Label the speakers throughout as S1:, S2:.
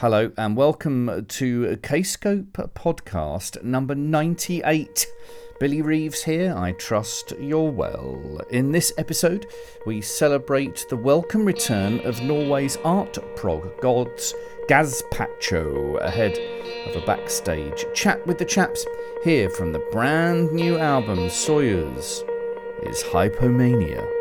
S1: Hello and welcome to Kscope podcast number 98. Billy Reeves here, I trust you're well. In this episode, we celebrate the welcome return of Norway's art prog gods Gazpacho ahead of a backstage chat with the chaps here from the brand new album Soyuz is Hypomania.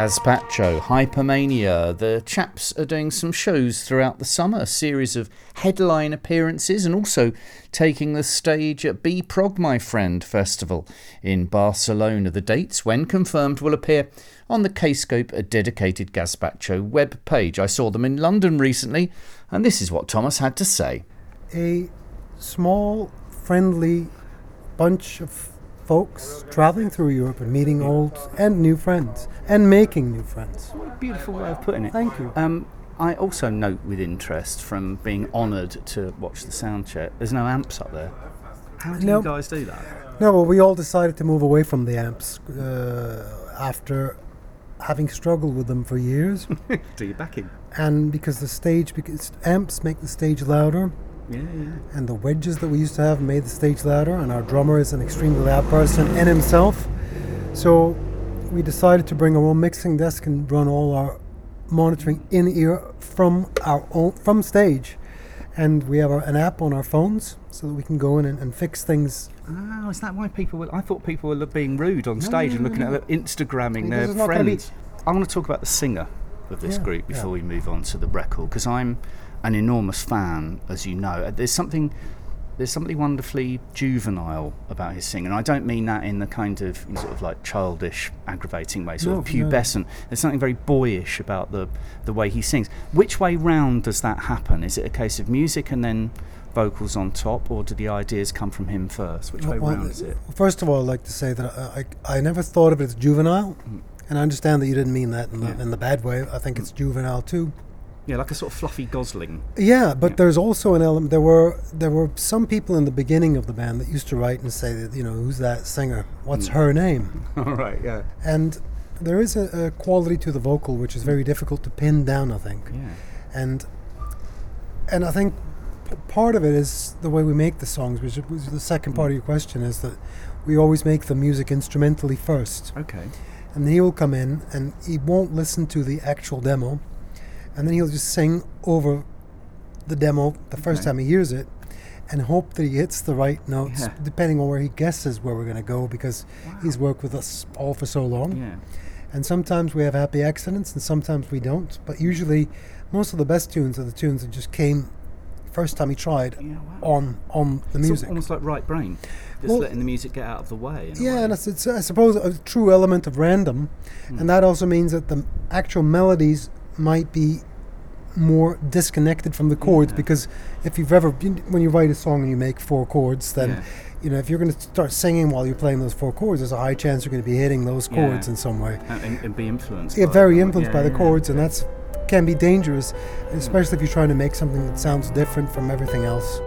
S1: Gazpacho, Hypomania. The chaps are doing some shows throughout the summer, a series of headline appearances, and also taking the stage at B Prog, my friend, festival in Barcelona. The dates, when confirmed, will appear on the Kscope, a dedicated Gazpacho web page. I saw them in London recently, and this is what Thomas had to say.
S2: a small, friendly bunch of folks traveling through Europe and meeting old and new friends and making new friends.
S1: What a beautiful way of putting it.
S2: Thank you.
S1: Um, I also note with interest from being honoured to watch the sound check, there's no amps up there. How do
S2: No.
S1: you guys do that?
S2: No, well, we all decided to move away from the amps uh, after having struggled with them for years,
S1: Do you back in?
S2: and because the stage, because amps make the stage louder,
S1: Yeah, yeah.
S2: and the wedges that we used to have made the stage louder, and our drummer is an extremely loud person in himself. So we decided to bring our own mixing desk and run all our monitoring in ear from our own from stage. And we have our, an app on our phones so that we can go in and, and fix things.
S1: Oh, is that why people were? I thought people were being rude on stage and looking at Instagramming
S2: This
S1: their friends. I want to talk about the singer of this
S2: Yeah,
S1: group before
S2: yeah.
S1: we move on to the record because I'm
S3: an enormous fan, as you know. There's something there's something wonderfully juvenile about his singing. And I don't mean that in the kind of sort of like childish, aggravating way, sort
S2: No,
S3: of
S2: no.
S3: pubescent. There's something very boyish about the the way he sings. Which way round does that happen? Is it a case of music and then vocals on top, or do the ideas come from him first? Which way
S2: Well,
S3: round is it?
S2: First of all, I'd like to say that I, I, I never thought of it as juvenile, and I understand that you didn't mean that in the,
S3: Mm. Yeah. Mm.
S2: in the bad way. I think it's juvenile too.
S3: Yeah, like a sort of fluffy gosling.
S2: Yeah, but
S3: Yeah.
S2: there's also an element. There were there were some people in the beginning of the band that used to write and say that you know who's that singer? What's
S3: Mm.
S2: her name?
S3: All right, yeah,
S2: And there is a, a quality to the vocal which is very difficult to pin down. I think,
S3: yeah,
S2: and and I think p- part of it is the way we make the songs, which was the second part of your question, is that we always make the music instrumentally first,
S3: okay,
S2: and then he will come in and he won't listen to the actual demo, and then he'll just sing over the demo the first
S3: Okay.
S2: time he hears it. And hope that he hits the right notes,
S3: Yeah.
S2: depending on where he guesses where we're going to go, because he's worked with us all for so long.
S3: yeah,
S2: And sometimes we have happy accidents, and sometimes we don't. But usually, most of the best tunes are the tunes that just came first time he tried
S3: yeah. Wow.
S2: on on the
S3: It's
S2: music.
S3: almost like right brain, just
S2: Well-
S3: letting the music get out of the way.
S2: yeah,
S3: way.
S2: and it's, it's I suppose a true element of random,
S3: Hmm.
S2: and that also means that the actual melodies might be more disconnected from the chords
S3: Yeah.
S2: because if you've ever when you write a song and you make four chords then
S3: Yeah.
S2: you know if you're going to start singing while you're playing those four chords there's a high chance you're going to be hitting those
S3: Yeah.
S2: chords in some way
S3: and, and, be influenced.
S2: yeah, very influenced
S3: Yeah,
S2: by the
S3: yeah,
S2: chords, and
S3: yeah.
S2: that's can be dangerous, especially if you're trying to make something that sounds different from everything else.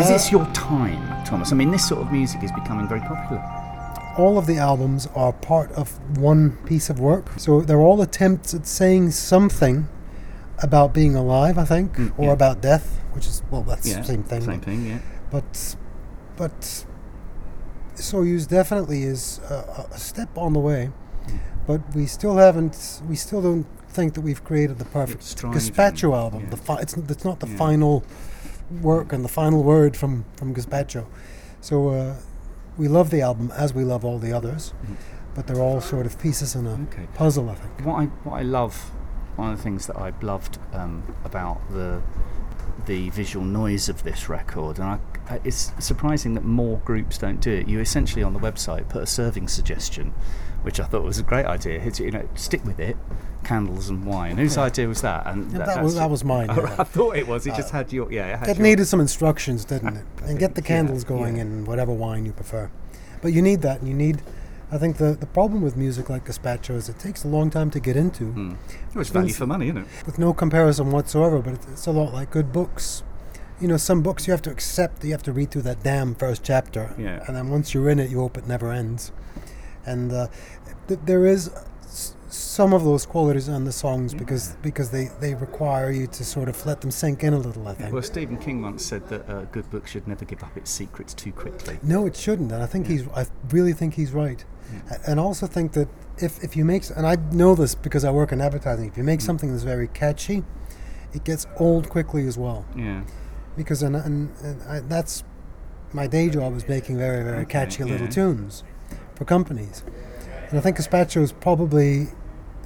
S4: Is
S3: this your time, Thomas? I mean, this sort of music is becoming very popular.
S2: all of the albums are part of one piece of work. So they're all attempts at saying something about being alive, I think,
S3: Mm,
S2: or
S3: yeah.
S2: about death, which is well, that's
S3: Yeah,
S2: the same thing.
S3: Same thing, yeah.
S2: But, but, Soyuz definitely is a, a step on the way, but we still haven't. We still don't think that we've created the perfect Gazpacho album. The fi- it's, it's not the final work and the final word from from Gazpacho. So uh, we love the album as we love all the others,
S3: Mhm.
S2: but they're all sort of pieces in a
S3: Okay.
S2: puzzle. I think.
S3: What I what I love, one of the things that I loved um, about the the visual noise of this record, and I, I- it's surprising that more groups don't do it. You essentially on the website put a serving suggestion, which I thought was a great idea. It's, you know, stick with it, candles and wine. Whose
S2: Yeah.
S3: idea was that? And
S2: Yeah,
S3: that,
S2: that was that was mine.
S3: Oh,
S2: yeah.
S3: I thought it was. It just
S2: Uh,
S3: had your yeah. It had
S2: It
S3: your,
S2: needed some instructions, didn't it? And get the candles going in whatever wine you prefer. But you need that, and you need. I think the, the problem with music like Gazpacho is it takes a long time to get into,
S3: Mm. It was value for money, isn't it?
S2: with no comparison whatsoever. But it's, it's a lot like good books. you know, some books you have to accept that you have to read through that damn first chapter.
S3: Yeah.
S2: And then once you're in it, you hope it never ends. And uh, th- there is some of those qualities on the songs mm. because because they, they require you to sort of let them sink in a little, I think.
S3: Well, Stephen King once said that a good book should never give up its secrets too quickly.
S2: No, it shouldn't, and I think he's. I really think he's right, A- and I also think that if if you make, and I know this because I work in advertising, if you make mm. something that's very catchy, it gets old quickly as well.
S3: Yeah.
S2: Because and, and, and I, that's my day job is making very very
S3: Okay,
S2: catchy little tunes for companies, and I think Gazpacho is probably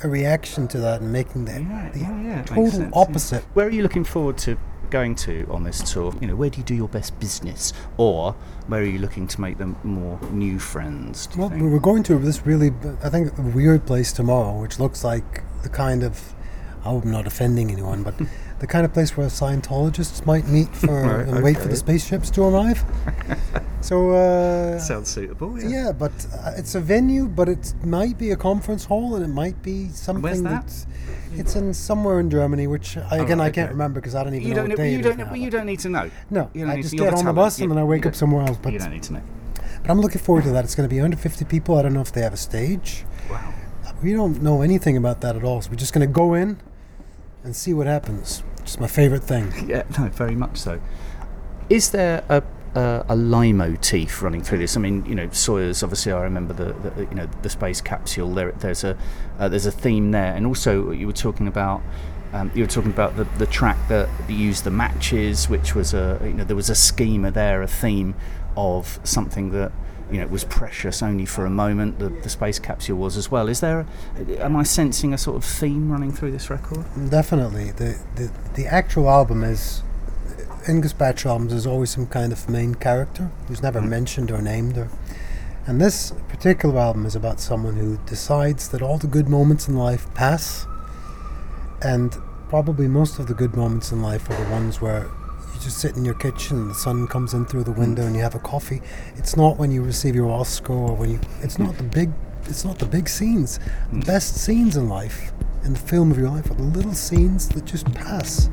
S2: a reaction to that and making the,
S3: Yeah,
S2: the
S3: yeah, yeah,
S2: total
S3: sense,
S2: opposite.
S3: Where are you looking forward to going to on this tour? You know, where do you do your best business, or where are you looking to make them more new friends?
S2: Well, we we're going to this really, I think, a weird place tomorrow, which looks like the kind of, I hope I'm not offending anyone, but the kind of place where Scientologists might meet for
S3: Right,
S2: and wait for the spaceships to arrive. so, uh,
S3: Sounds suitable. Yeah.
S2: yeah, but uh, it's a venue, but it might be a conference hall, and it might be something
S3: Where's that?
S2: that's. It's in somewhere in Germany, which I, again
S3: right,
S2: I can't remember because I don't even
S3: You
S2: know
S3: don't.
S2: what
S3: know- You
S2: it
S3: don't. know-
S2: now.
S3: You don't need to know.
S2: No, I just
S3: to-
S2: get on the bus
S3: You-
S2: and then I wake up somewhere else. But
S3: you don't need to know.
S2: but I'm looking forward to that. It's going to be under 50 people. I don't know if they have a stage.
S3: Wow.
S2: We don't know anything about that at all. So we're just going to go in and see what happens. Is my favorite thing.
S3: Yeah, no, very much so. Is there a a, a leitmotif running through this? I mean, you know, Soyuz. Obviously, I remember the, the you know the space capsule. There, there's a uh, there's a theme there, and also you were talking about. Um, you were talking about the, the track that used the matches, which was a you know there was a schema there, a theme of something that you know it was precious only for a moment. The, the space capsule was as well. Is there? A, am I sensing a sort of theme running through this record?
S2: Definitely. The, the, the actual album is. In Gazpacho albums, there's always some kind of main character who's never mm-hmm. mentioned or named. Or, and this particular album is about someone who decides that all the good moments in life pass. And probably most of the good moments in life are the ones where just sit in your kitchen and the sun comes in through the window and you have a coffee. It's not when you receive your Oscar or when you. It's not the big. It's not the big scenes. The best scenes in life, in the film of your life, are the little scenes that just pass.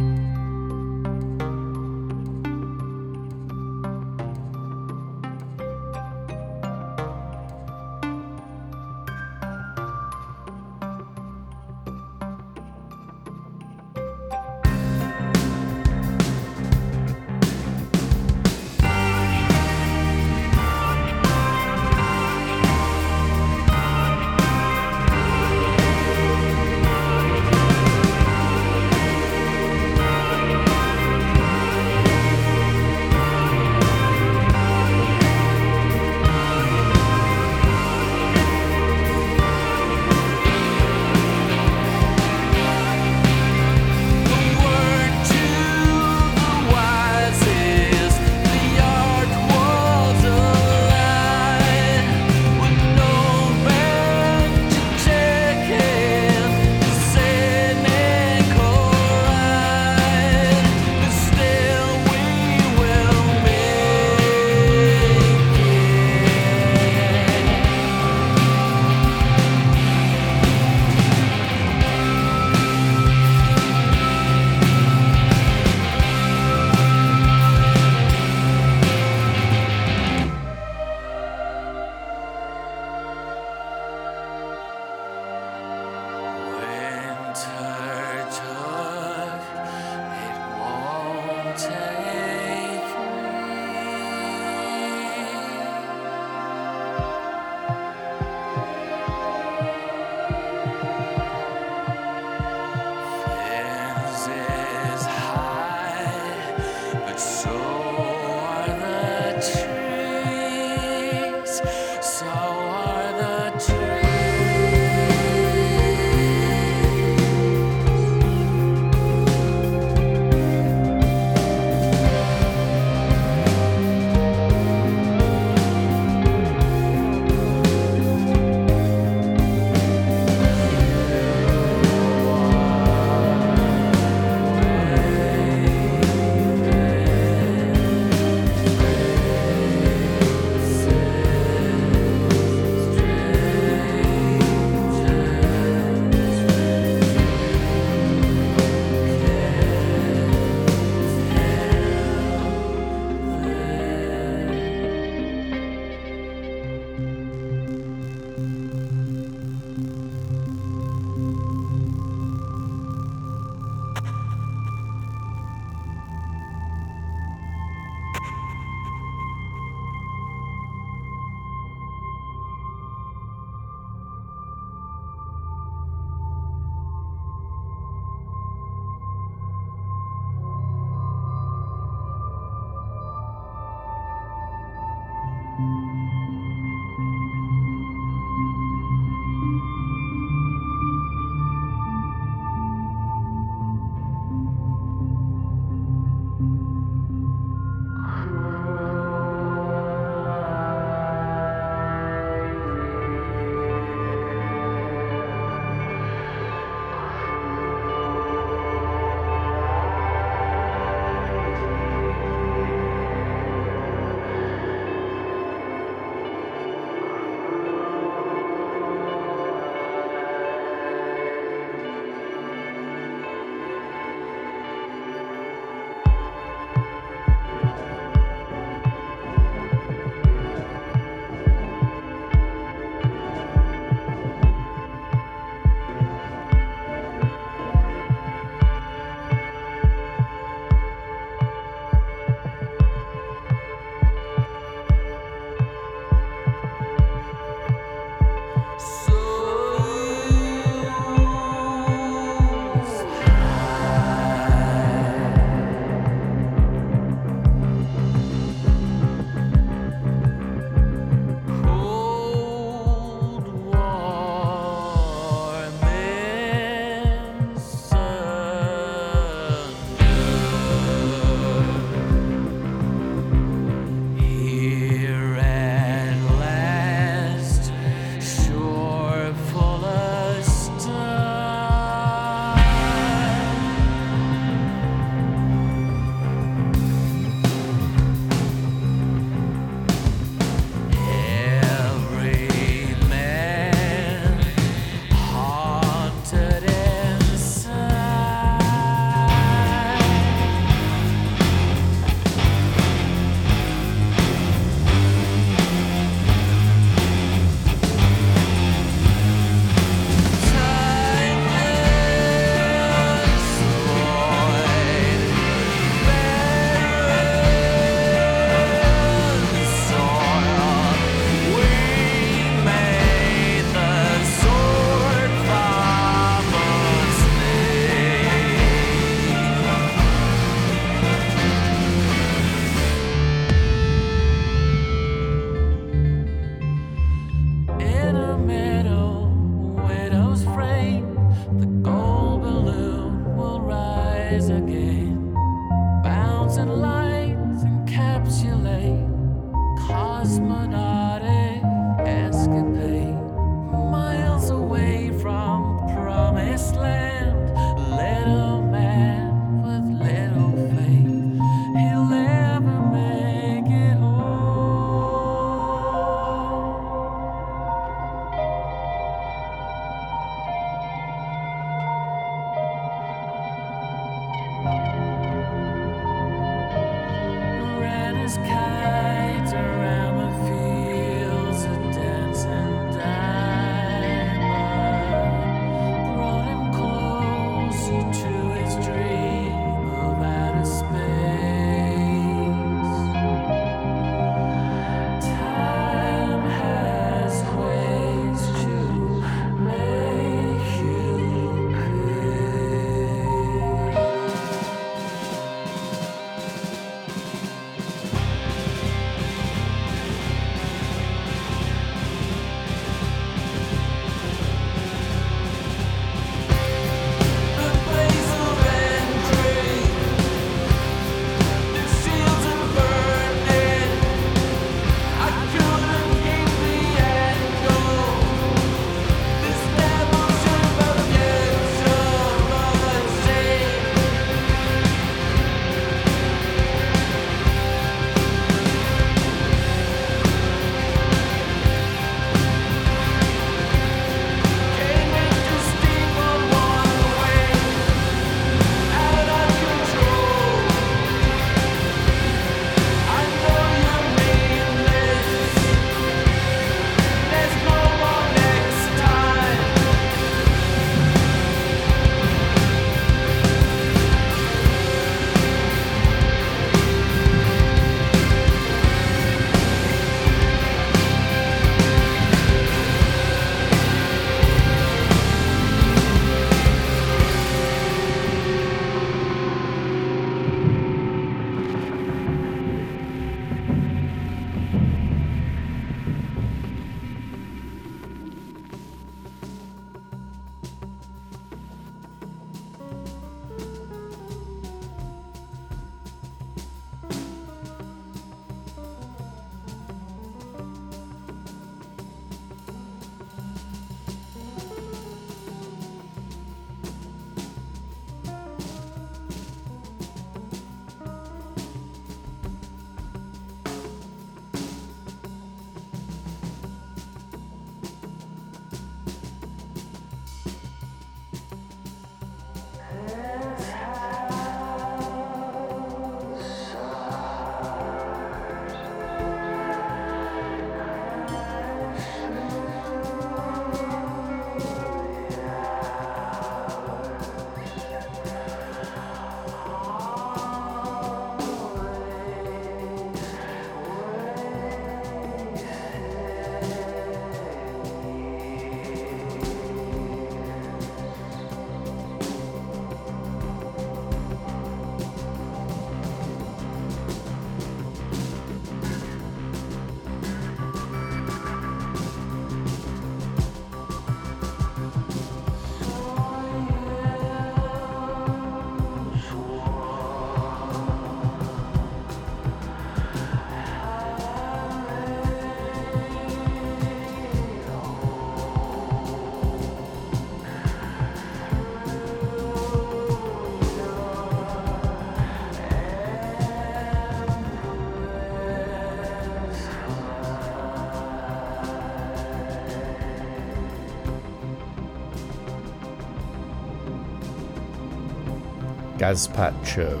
S3: Gazpacho,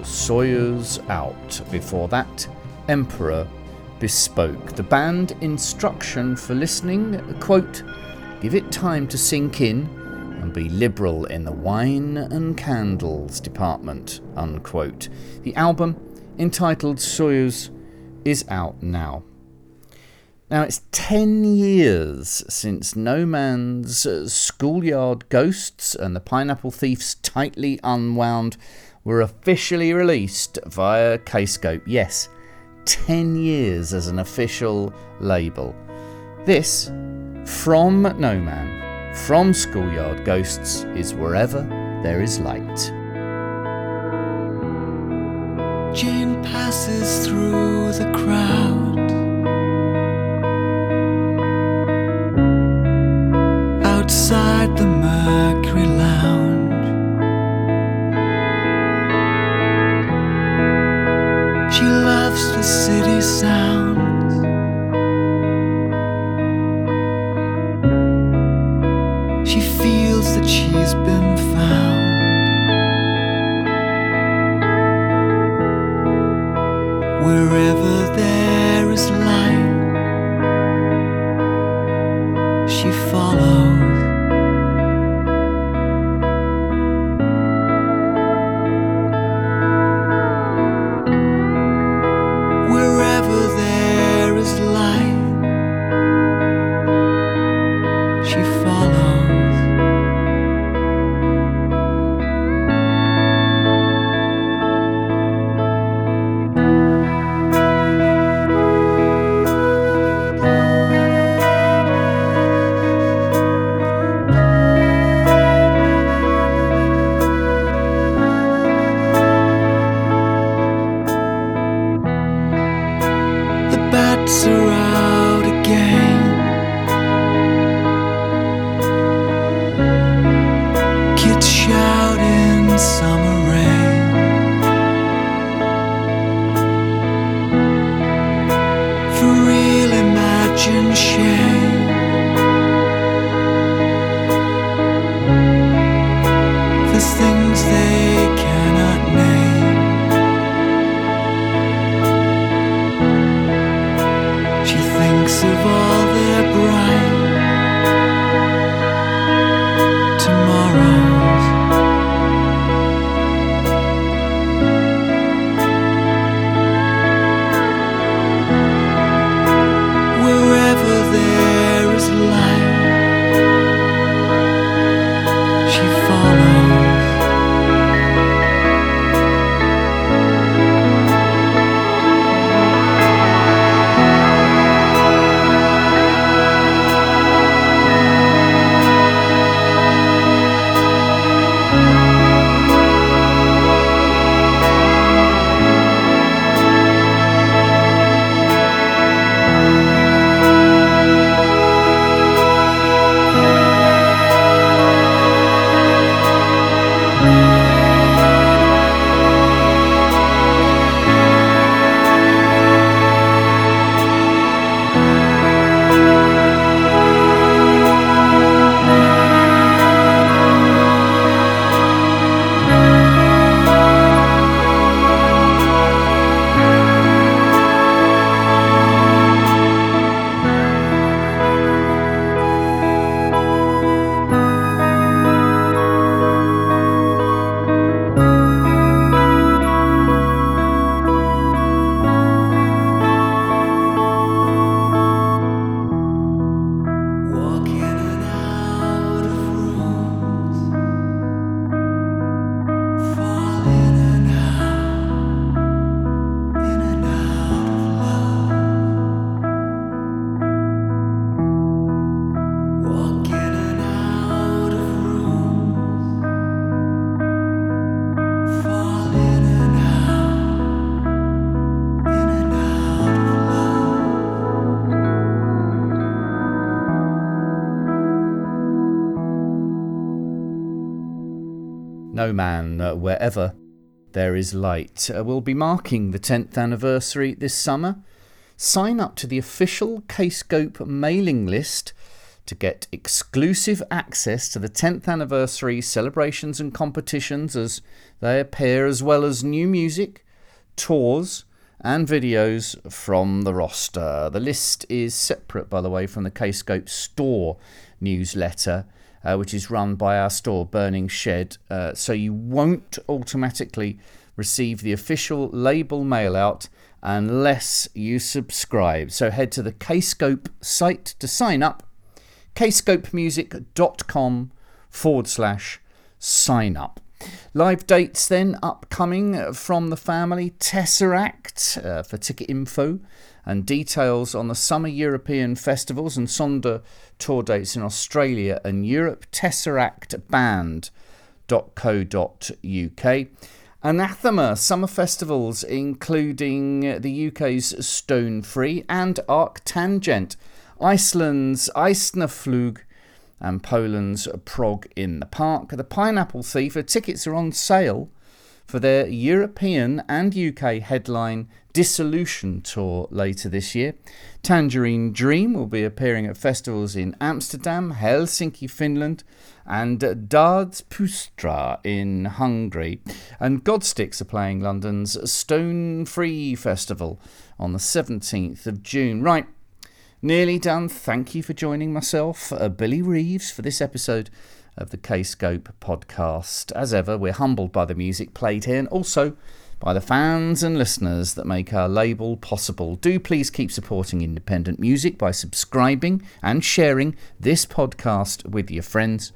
S3: Soyuz Out. Before that, Emperor Bespoke. The band instruction for listening quote, Give it time to sink in and be liberal in the wine and candles department. Unquote. The album, entitled Soyuz, is out now. Now, it's 10 years since No-Man's Schoolyard Ghosts and the Pineapple Thief's Tightly Unwound were officially released via Kscope. Yes, 10 years as an official label. This, from No-Man, from Schoolyard Ghosts, is Wherever There Is Light.
S4: Jane passes through the crowd.
S3: No-Man, uh, Wherever There Is Light, uh, will be marking the 10th anniversary this summer. Sign up to the official Kscope mailing list to get exclusive access to the 10th anniversary celebrations and competitions as they appear, as well as new music, tours, and videos from the roster. The list is separate, by the way, from the Kscope store newsletter. Uh, which is run by our store, Burning Shed, uh, so you won't automatically receive the official label mail out unless you subscribe. So head to the Kscope site to sign up kscopemusic.com forward slash sign up. Live dates then upcoming from the family Tesseract uh, for ticket info and details on the summer European festivals and Sonder tour dates in Australia and Europe. Tesseractband.co.uk. Anathema summer festivals, including the UK's Stone Free and Arctangent Iceland's Eistnaflug and Poland's Prog in the Park. The Pineapple Thief, tickets are on sale for their European and UK headline Dissolution tour later this year. Tangerine Dream will be appearing at festivals in Amsterdam, Helsinki, Finland, and Dards Pustra in Hungary. And Godsticks are playing London's Stone Free Festival on the 17th of June. Right, Nearly done. Thank you for joining myself, uh, Billy Reeves, for this episode of the Kscope podcast. As ever, we're humbled by the music played here and also by the fans and listeners that make our label possible. Do please keep supporting independent music by subscribing and sharing this podcast with your friends.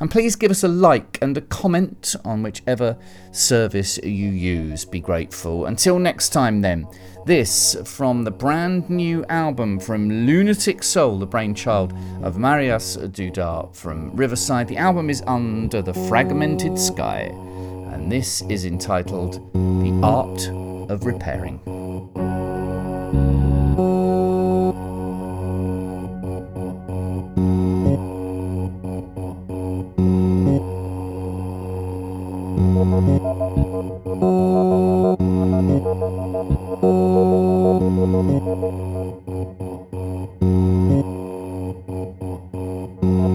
S3: And please give us a like and a comment on whichever service you use. Be grateful. Until next time, then, this from the brand new album from Lunatic Soul, the brainchild of Mariusz Duda from Riverside. The album is Under the Fragmented Sky, and this is entitled The Art of Repairing.